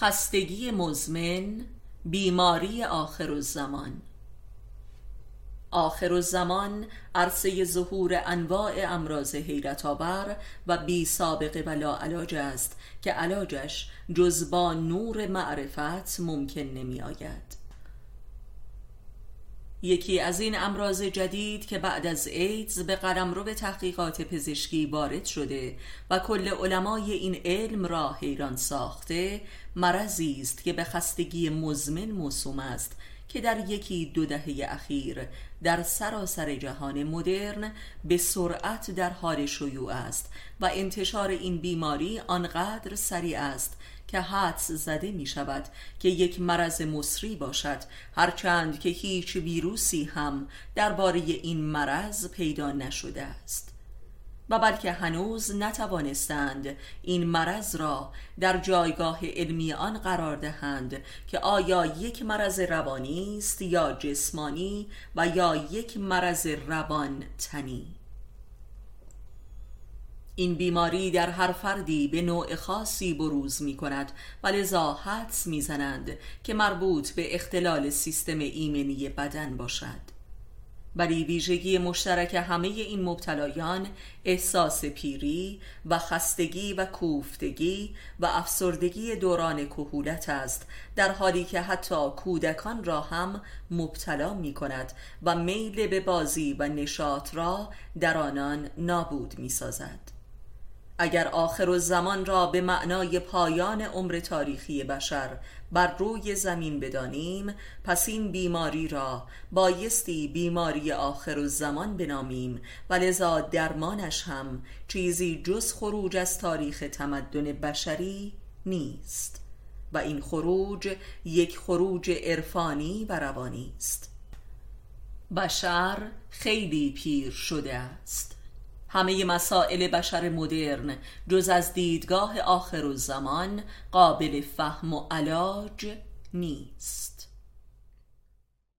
خستگی مزمن بیماری آخر الزمان. آخر الزمان عرصه ظهور انواع امراض حیرت آور و بی سابقه و لا علاج است که علاجش جز با نور معرفت ممکن نمی آید یکی از این امراض جدید که بعد از ایدز به قلمرو به تحقیقات پزشکی وارد شده و کل علمای این علم را حیران ساخته مرضی است که به خستگی مزمن موسوم است. که در یکی دو دهه اخیر در سراسر جهان مدرن به سرعت در حال شیوع است و انتشار این بیماری آنقدر سریع است که حدس زده می شود که یک مرض مصری باشد هرچند که هیچ ویروسی هم درباره این مرض پیدا نشده است. و بلکه هنوز نتوانستند این مرض را در جایگاه علمی آن قرار دهند که آیا یک مرض روانی است یا جسمانی و یا یک مرض روان تنی. این بیماری در هر فردی به نوع خاصی بروز می کند و لذا حدس می زنند که مربوط به اختلال سیستم ایمنی بدن باشد. ولی ویژگی مشترک همه این مبتلایان احساس پیری و خستگی و کوفتگی و افسردگی دوران کهولت است در حالی که حتی کودکان را هم مبتلا می کند و میل به بازی و نشاط را در آنان نابود می سازد اگر آخر زمان را به معنای پایان عمر تاریخی بشر بر روی زمین بدانیم پس این بیماری را بایستی بیماری آخر زمان بنامیم و لذا درمانش هم چیزی جز خروج از تاریخ تمدن بشری نیست و این خروج یک خروج عرفانی و روانی است. بشر خیلی پیر شده است. همه مسائل بشر مدرن جز از دیدگاه آخر و قابل فهم و علاج نیست.